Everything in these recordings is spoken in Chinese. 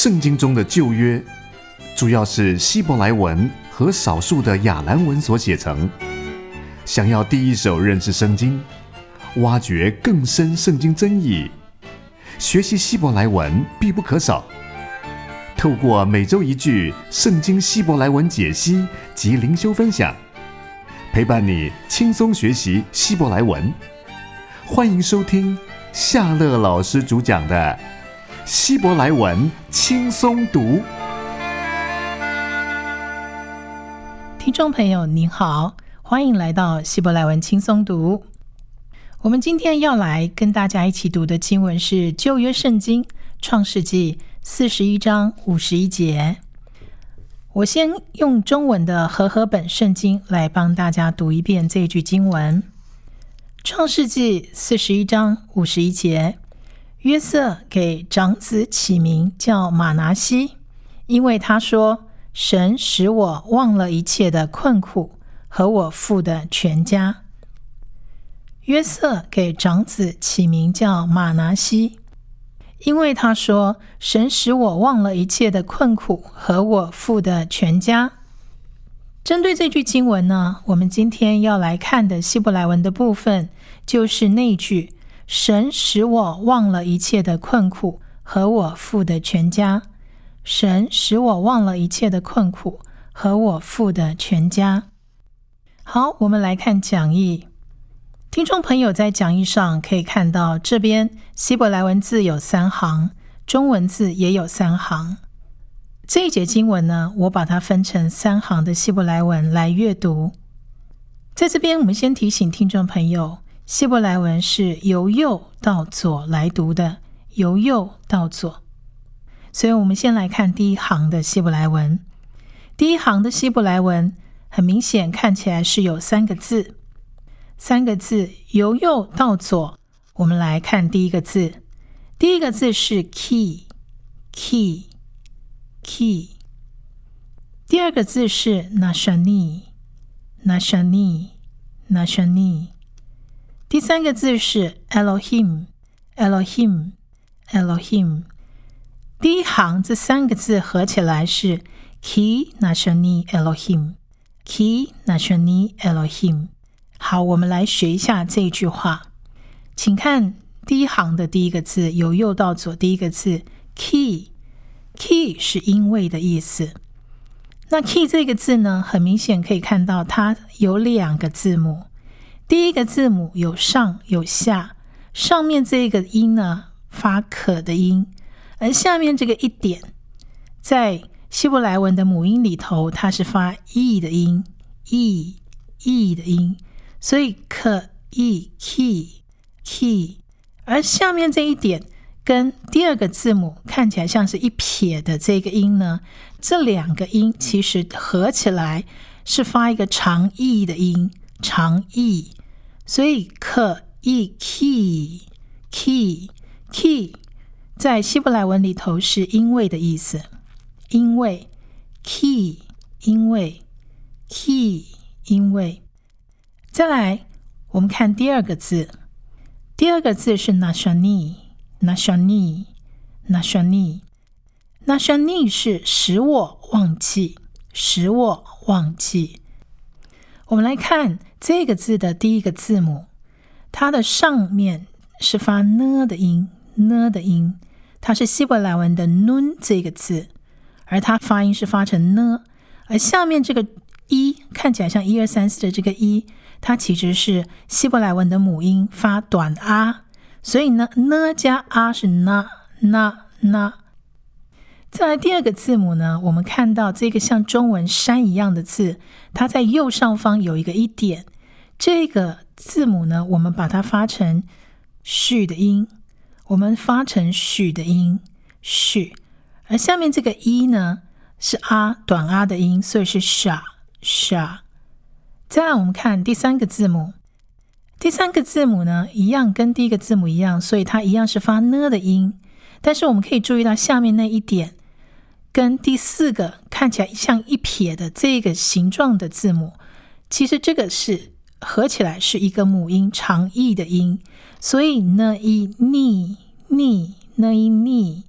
圣经中的旧约，主要是希伯来文和少数的亚兰文所写成。想要第一手认识圣经，挖掘更深圣经真意，学习希伯来文必不可少。透过每周一句圣经希伯来文解析及灵修分享，陪伴你轻松学习希伯来文。欢迎收听夏乐老师主讲的希伯来文轻松读。听众朋友您好。欢迎来到希伯来文轻松读。我们今天要来跟大家一起读的经文是旧约圣经创世纪四十一章五十一节。我先用中文的和合本圣经来帮大家读一遍这句经文：创世纪四十一章五十一节，约瑟给长子起名叫马拿西，因为他说：“神使我忘了一切的困苦。”和我父的全家。约瑟给长子起名叫马拿西，因为他说：“神使我忘了一切的困苦和我父的全家。”针对这句经文呢，我们今天要来看的希伯来文的部分，就是那句：“神使我忘了一切的困苦和我父的全家。”神使我忘了一切的困苦和我父的全家。好，我们来看讲义。听众朋友在讲义上可以看到，这边希伯来文字有三行，中文字也有三行。这一节经文呢，我把它分成三行的希伯来文来阅读。在这边，我们先提醒听众朋友，希伯来文是由右到左来读的，由右到左。所以，我们先来看第一行的希伯来文。第一行的希伯来文。很明显，看起来是有三个字，三个字由右到左。我们来看第一个字，第一个字是 key，key，key。第二个字是 nashani，nashani，nashani。第三个字是 Elohim，Elohim，Elohim。第一行这三个字合起来是 key nashani Elohim。Ki nashani Elohim。好，我们来学一下这一句话。请看第一行的第一个字，由右到左，第一个字 key。key 是因为的意思。那 key 这个字呢，很明显可以看到它有两个字母。第一个字母有上有下，上面这个音呢发可的音，而下面这个一点在。希伯来文的母音里头，它是发 e 的音，e e 的音，所以可 e key key，而下面这一点跟第二个字母看起来像是一撇的这个音呢，这两个音其实合起来是发一个长 e 的音，长 e，所以可 e key key key，在希伯来文里头是因为的意思。因为 key，因为 key，因为再来，我们看第二个字，第二个字是 nashani，nashani，nashani，nashani 是使我忘记，使我忘记。我们来看这个字的第一个字母，它的上面是发呢的音，呢的音，它是希伯来文的 nun 这个字。而它发音是发成呢，而下面这个一看起来像一二三四的这个一，它其实是希伯来文的母音发短啊，所以呢呢加啊是那那那。再来第二个字母呢，我们看到这个像中文山一样的字，它在右上方有一个一点，这个字母呢，我们把它发成续的音，我们发成续的音续。而下面这个一呢是啊短啊的音，所以是 sha sha。再来我们看第三个字母，第三个字母呢一样跟第一个字母一样，所以它一样是发呢的音。但是我们可以注意到下面那一点，跟第四个看起来像一撇的这个形状的字母，其实这个是合起来是一个母音长义的音，所以呢一 ni ni 呢一 ni。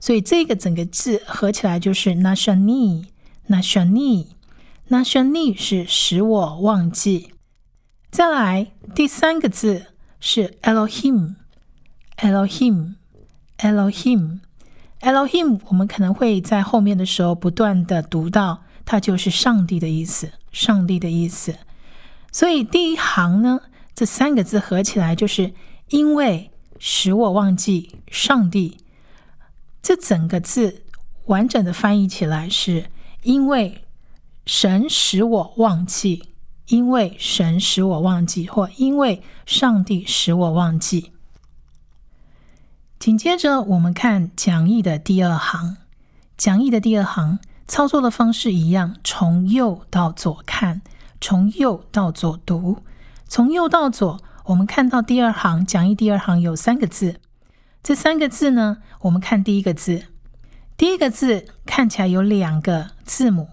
所以这个整个字合起来就是 nashani，nashani，nashani 是使我忘记。再来第三个字是 elohim elohim elohim hello him 我们可能会在后面的时候不断的读到，它就是上帝的意思，上帝的意思。所以第一行呢，这三个字合起来就是因为使我忘记上帝。这整个字完整的翻译起来是因为神使我忘记。因为神使我忘记，或因为上帝使我忘记。紧接着，我们看讲义的第二行。讲义的第二行操作的方式一样，从右到左看，从右到左读。从右到左，我们看到第二行讲义第二行有三个字。这三个字呢，我们看第一个字。第一个字看起来有两个字母。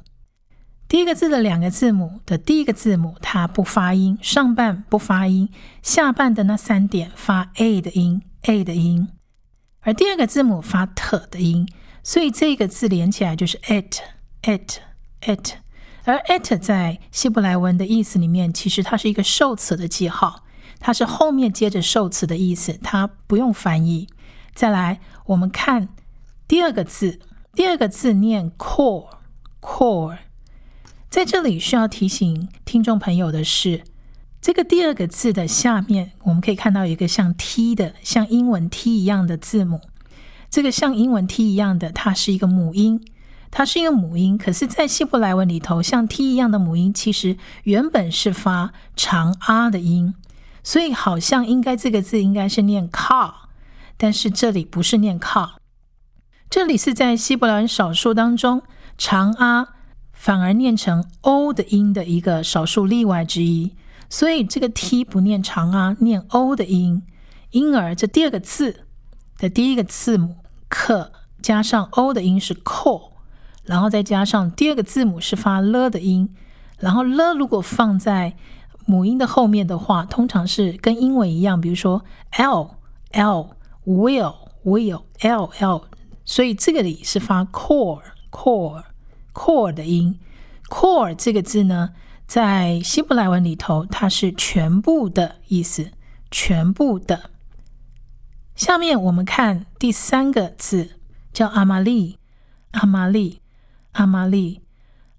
第一个字的两个字母的第一个字母，它不发音，上半不发音，下半的那三点发 a 的音，a 的音。而第二个字母发 t 的音，所以这个字连起来就是 at at at。而 at 在希伯来文的意思里面，其实它是一个受词的记号，它是后面接着受词的意思，它不用翻译。再来，我们看第二个字，第二个字念 core，core。在这里需要提醒听众朋友的是，这个第二个字的下面，我们可以看到一个像 T 的、像英文 T 一样的字母。这个像英文 T 一样的，它是一个母音，它是一个母音。可是，在希伯来文里头，像 T 一样的母音，其实原本是发长 R 的音，所以好像应该这个字应该是念 car，但是这里不是念 car，这里是在希伯来文少数当中长 R。反而念成 o 的音的一个少数例外之一，所以这个 t 不念长啊，念 o 的音。因而这第二个字的第一个字母 k 加上 o 的音是 co，然后再加上第二个字母是发 l 的音，然后 l 如果放在母音的后面的话，通常是跟英文一样，比如说 l l will will l l，所以这个里是发 core core。core 的音，core 这个字呢，在希伯来文里头，它是全部的意思，全部的。下面我们看第三个字，叫阿玛利，阿玛利，阿玛利，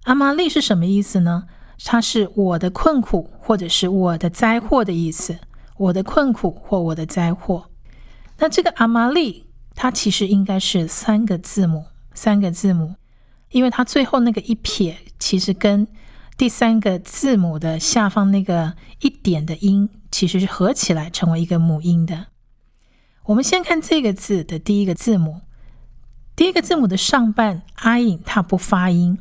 阿玛利是什么意思呢？它是我的困苦，或者是我的灾祸的意思。我的困苦或我的灾祸。那这个阿玛利，它其实应该是三个字母，三个字母。因为它最后那个一撇，其实跟第三个字母的下方那个一点的音，其实是合起来成为一个母音的。我们先看这个字的第一个字母，第一个字母的上半阿音它不发音，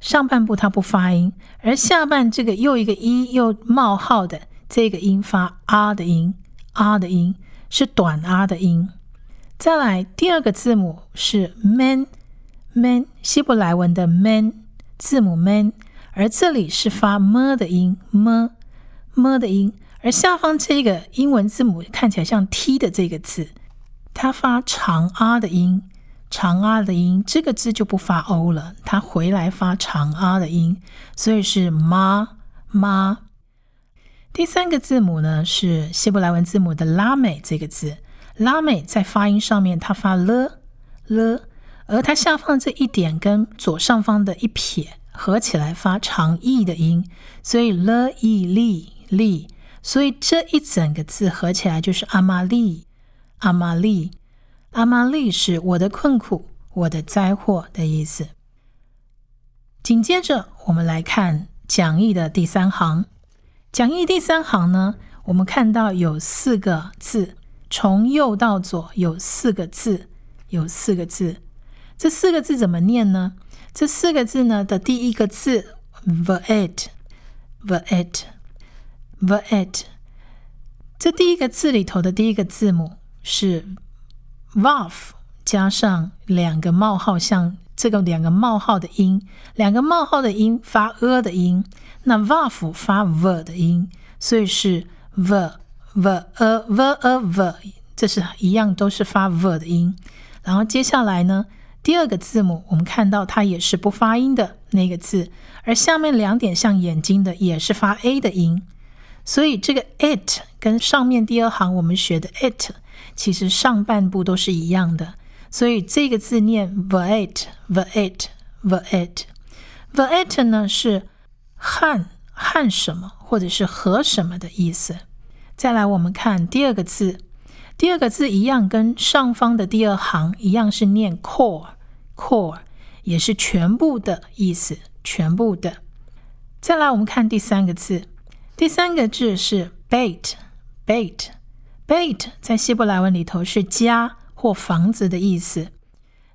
上半部它不发音，而下半这个又一个一又冒号的这个音发啊的音，啊的音是短啊的音。再来第二个字母是 man。man 希伯来文的 man 字母 man，而这里是发么的音么”“么的音，而下方这个英文字母看起来像 t 的这个字，它发长 r 的音，长 r 的音，这个字就不发 o 了，它回来发长 r 的音，所以是妈妈。第三个字母呢是希伯来文字母的拉美这个字，拉美在发音上面它发了了。而它下方这一点跟左上方的一撇合起来发长 e 的音，所以 l e 利利，所以这一整个字合起来就是阿玛利阿玛利阿玛利是我的困苦，我的灾祸的意思。紧接着我们来看讲义的第三行，讲义第三行呢，我们看到有四个字，从右到左有四个字，有四个字。这四个字怎么念呢？这四个字呢的第一个字 vaet，vaet，vaet，这第一个字里头的第一个字母是 vav 加上两个冒号，像这个两个冒号的音，两个冒号的音发 a 的音，那 vav 发 v 的音，所以是 v v a v a v，这是一样都是发 v 的音。然后接下来呢，第二个字母我们看到它也是不发音的那个字，而下面两点像眼睛的也是发 a 的音，所以这个 it 跟上面第二行我们学的 it 其实上半部都是一样的，所以这个字念 the it the it v i t v i t 呢是和和什么或者是和什么的意思。再来，我们看第二个字，第二个字一样，跟上方的第二行一样，是念 cor Core 也是全部的意思，全部的。再来，我们看第三个字，第三个字是 bait，bait，bait 在希伯来文里头是家或房子的意思。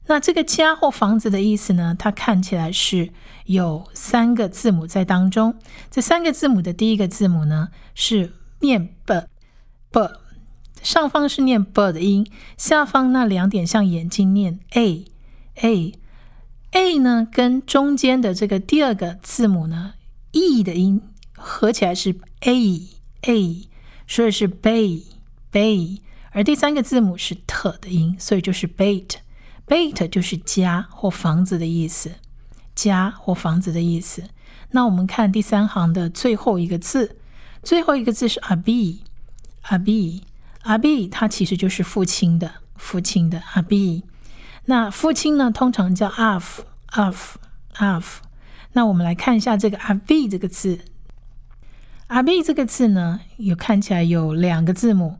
那这个家或房子的意思呢？它看起来是有三个字母在当中，这三个字母的第一个字母呢是。念 b b，上方是念 b 的音，下方那两点像眼睛念 a a a 呢，跟中间的这个第二个字母呢 e 的音合起来是 a a，所以是 bay bay，而第三个字母是 t 的音，所以就是 bait bait 就是家或房子的意思，家或房子的意思。那我们看第三行的最后一个字。最后一个字是阿 b，阿 b，阿 b，它其实就是父亲的父亲的阿 b。那父亲呢，通常叫 af，af，af。那我们来看一下这个阿 b 这个字，阿 b 这个字呢，有看起来有两个字母，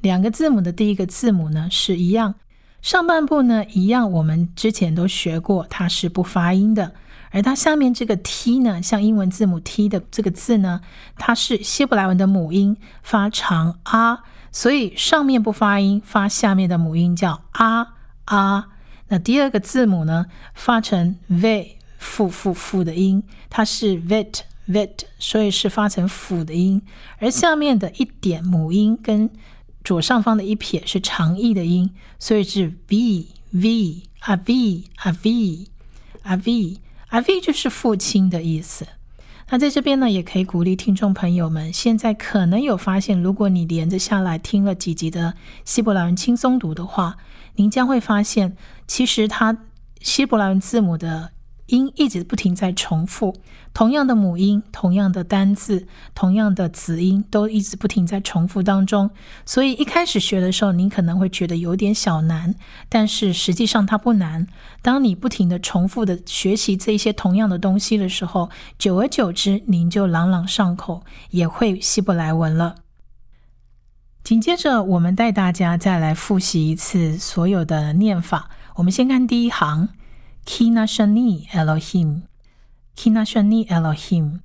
两个字母的第一个字母呢是一样，上半部呢一样，我们之前都学过，它是不发音的。而它下面这个 t 呢，像英文字母 t 的这个字呢，它是希伯来文的母音，发长啊，所以上面不发音，发下面的母音叫啊啊。那第二个字母呢，发成 v 复复复的音，它是 vit vit，所以是发成辅的音。而下面的一点母音跟左上方的一撇是长义的音，所以是 v v a v a v a v。阿 v 就是父亲的意思。那在这边呢，也可以鼓励听众朋友们，现在可能有发现，如果你连着下来听了几集的希伯来文轻松读的话，您将会发现，其实它希伯来文字母的。音一直不停在重复，同样的母音、同样的单字、同样的子音，都一直不停在重复当中。所以一开始学的时候，您可能会觉得有点小难，但是实际上它不难。当你不停的重复的学习这些同样的东西的时候，久而久之，您就朗朗上口，也会希伯来文了。紧接着，我们带大家再来复习一次所有的念法。我们先看第一行。Kina shani Elohim，Kina shani Elohim，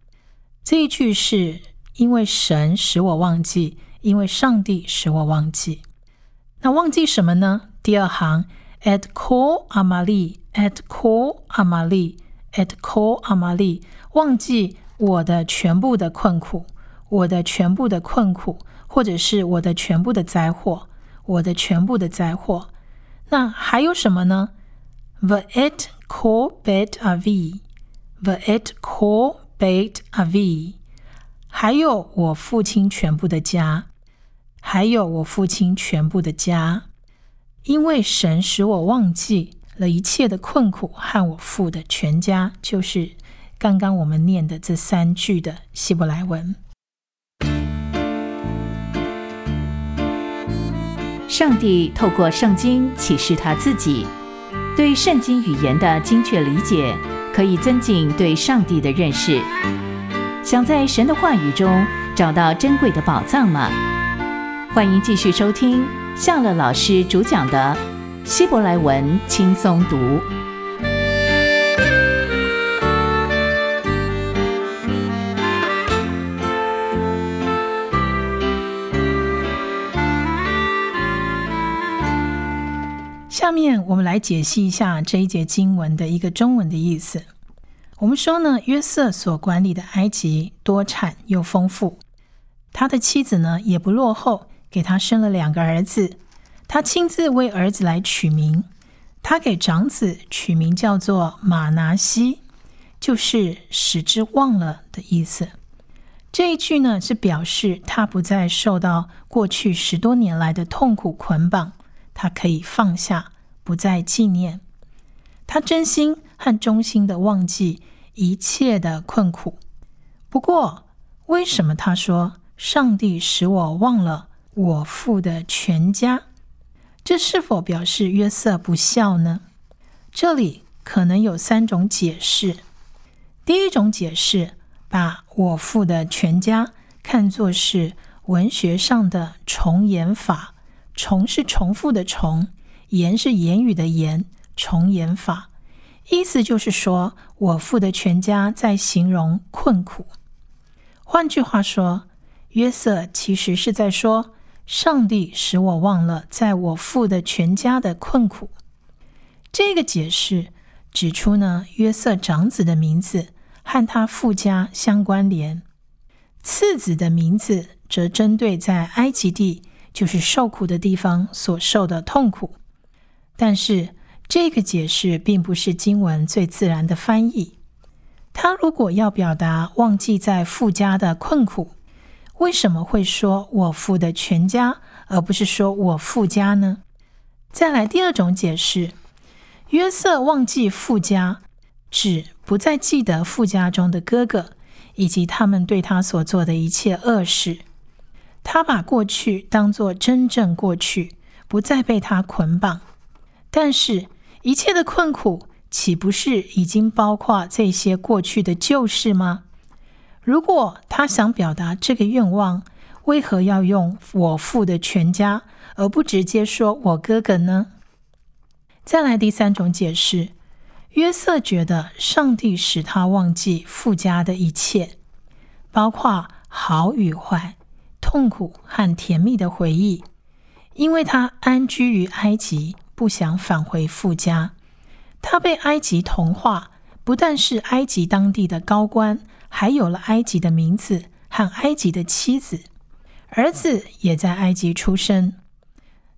这一句是因为神使我忘记，因为上帝使我忘记。那忘记什么呢？第二行，at kol amali，at kol amali，at kol amali，忘记我的全部的困苦，我的全部的困苦，或者是我的全部的灾祸，我的全部的灾祸。那还有什么呢？V'et ko bet avi，V'et ko bet avi，还有我父亲全部的家，还有我父亲全部的家，因为神使我忘记了一切的困苦和我父的全家，就是刚刚我们念的这三句的希伯来文。上帝透过圣经启示他自己。对圣经语言的精确理解，可以增进对上帝的认识。想在神的话语中找到珍贵的宝藏吗？欢迎继续收听夏乐老师主讲的《希伯来文轻松读》。面我们来解析一下这一节经文的一个中文的意思。我们说呢，约瑟所管理的埃及多产又丰富，他的妻子呢也不落后，给他生了两个儿子。他亲自为儿子来取名，他给长子取名叫做马拿西，就是使之忘了的意思。这一句呢是表示他不再受到过去十多年来的痛苦捆绑，他可以放下。不再纪念。他真心和衷心的忘记一切的困苦。不过，为什么他说上帝使我忘了我父的全家？这是否表示约瑟不孝呢？这里可能有三种解释。第一种解释，把我父的全家看作是文学上的重演法，重是重复的重，言是言语的言，重言法，意思就是说我父的全家在形容困苦。换句话说，约瑟其实是在说。上帝使我忘了在我父的全家的困苦。这个解释指出呢，约瑟长子的名字和他父家相关联，次子的名字则针对在埃及地，就是受苦的地方所受的痛苦。但是这个解释并不是经文最自然的翻译。他如果要表达忘记在富家的困苦。为什么会说我父的全家，而不是说我富家呢？再来第二种解释，约瑟忘记富家，指不再记得富家中的哥哥以及他们对他所做的一切恶事。他把过去当作真正过去，不再被他捆绑。但是，一切的困苦岂不是已经包括这些过去的旧事吗？如果他想表达这个愿望，为何要用我父的全家，而不直接说我哥哥呢？再来第三种解释，约瑟觉得上帝使他忘记父家的一切，包括好与坏、痛苦和甜蜜的回忆，因为他安居于埃及，不想返回富家。他被埃及同化，不但是埃及当地的高官。还有了埃及的名字和埃及的妻子，儿子也在埃及出生。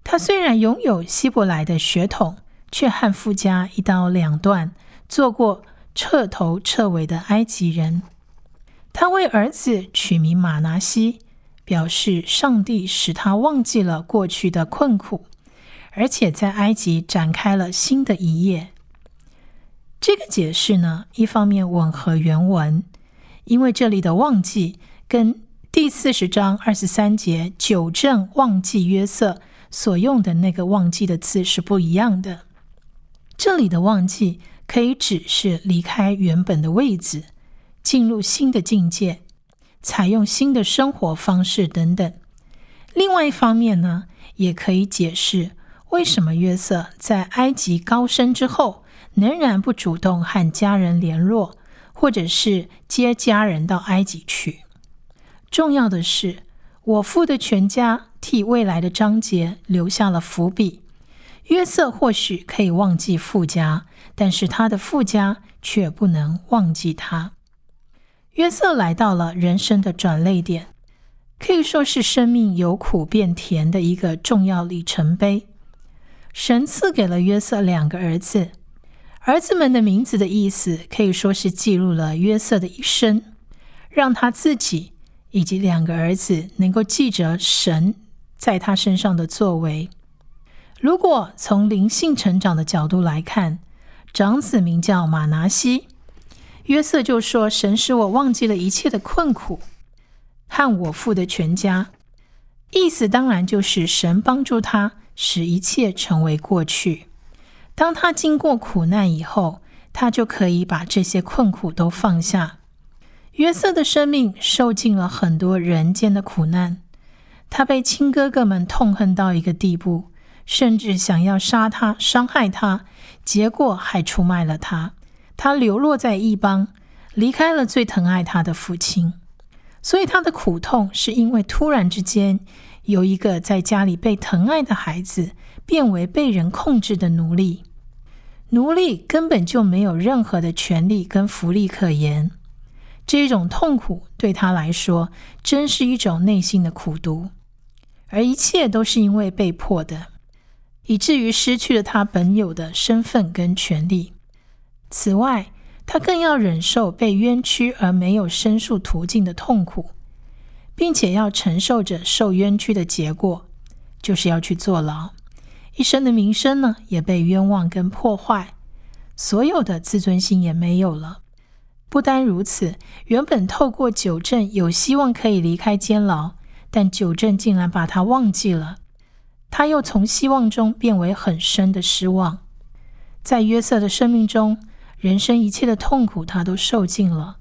他虽然拥有希伯来的血统，却和富家一刀两断，做过彻头彻尾的埃及人。他为儿子取名马拿西，表示上帝使他忘记了过去的困苦，而且在埃及展开了新的一页。这个解释呢，一方面吻合原文。因为这里的忘记跟第四十章二十三节九正忘记约瑟所用的那个忘记的字是不一样的。这里的忘记可以指是离开原本的位置，进入新的境界，采用新的生活方式等等。另外一方面呢，也可以解释为什么约瑟在埃及高升之后，仍然不主动和家人联络。或者是接家人到埃及去。重要的是，我父的全家替未来的章节留下了伏笔。约瑟或许可以忘记富家，但是他的富家却不能忘记他。约瑟来到了人生的转泪点，可以说是生命由苦变甜的一个重要里程碑。神赐给了约瑟两个儿子。儿子们的名字的意思可以说是记录了约瑟的一生，让他自己以及两个儿子能够记着神在他身上的作为。如果从灵性成长的角度来看，长子名叫马拿西，约瑟就说：“神使我忘记了一切的困苦和我父的全家。”意思当然就是神帮助他，使一切成为过去。当他经过苦难以后，他就可以把这些困苦都放下。约瑟的生命受尽了很多人间的苦难，他被亲哥哥们痛恨到一个地步，甚至想要杀他、伤害他，结果还出卖了他。他流落在异邦，离开了最疼爱他的父亲，所以他的苦痛是因为突然之间由一个在家里被疼爱的孩子变为被人控制的奴隶。奴隶根本就没有任何的权利跟福利可言，这种痛苦对他来说真是一种内心的苦毒，而一切都是因为被迫的，以至于失去了他本有的身份跟权利。此外，他更要忍受被冤屈而没有申诉途径的痛苦，并且要承受着受冤屈的结果，就是要去坐牢。一生的名声呢也被冤枉跟破坏，所有的自尊心也没有了。不单如此，原本透过酒政有希望可以离开监牢，但酒政竟然把他忘记了。他又从希望中变为很深的失望。在约瑟的生命中，人生一切的痛苦他都受尽了，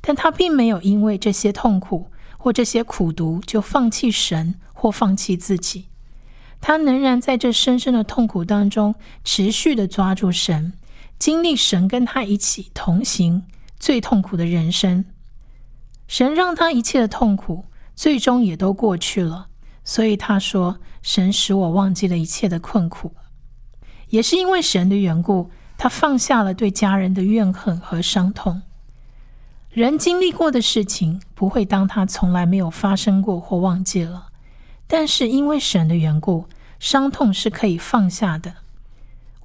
但他并没有因为这些痛苦或这些苦毒就放弃神或放弃自己。他仍然在这深深的痛苦当中持续的抓住神，经历神跟他一起同行。最痛苦的人生，神让他一切的痛苦最终也都过去了。所以他说：“神使我忘记了一切的困苦。”也是因为神的缘故，他放下了对家人的怨恨和伤痛。人经历过的事情，不会当他从来没有发生过或忘记了。但是因为神的缘故，伤痛是可以放下的。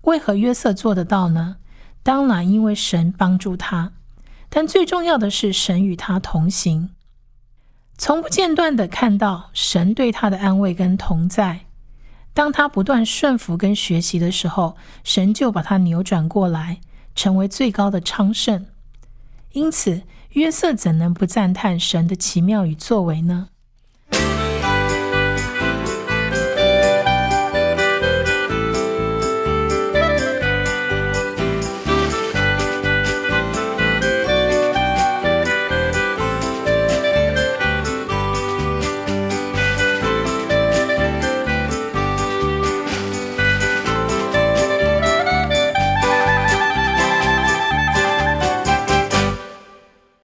为何约瑟做得到呢？当然，因为神帮助他。但最重要的是，神与他同行，从不间断的看到神对他的安慰跟同在。当他不断顺服跟学习的时候，神就把他扭转过来，成为最高的昌盛。因此，约瑟怎能不赞叹神的奇妙与作为呢？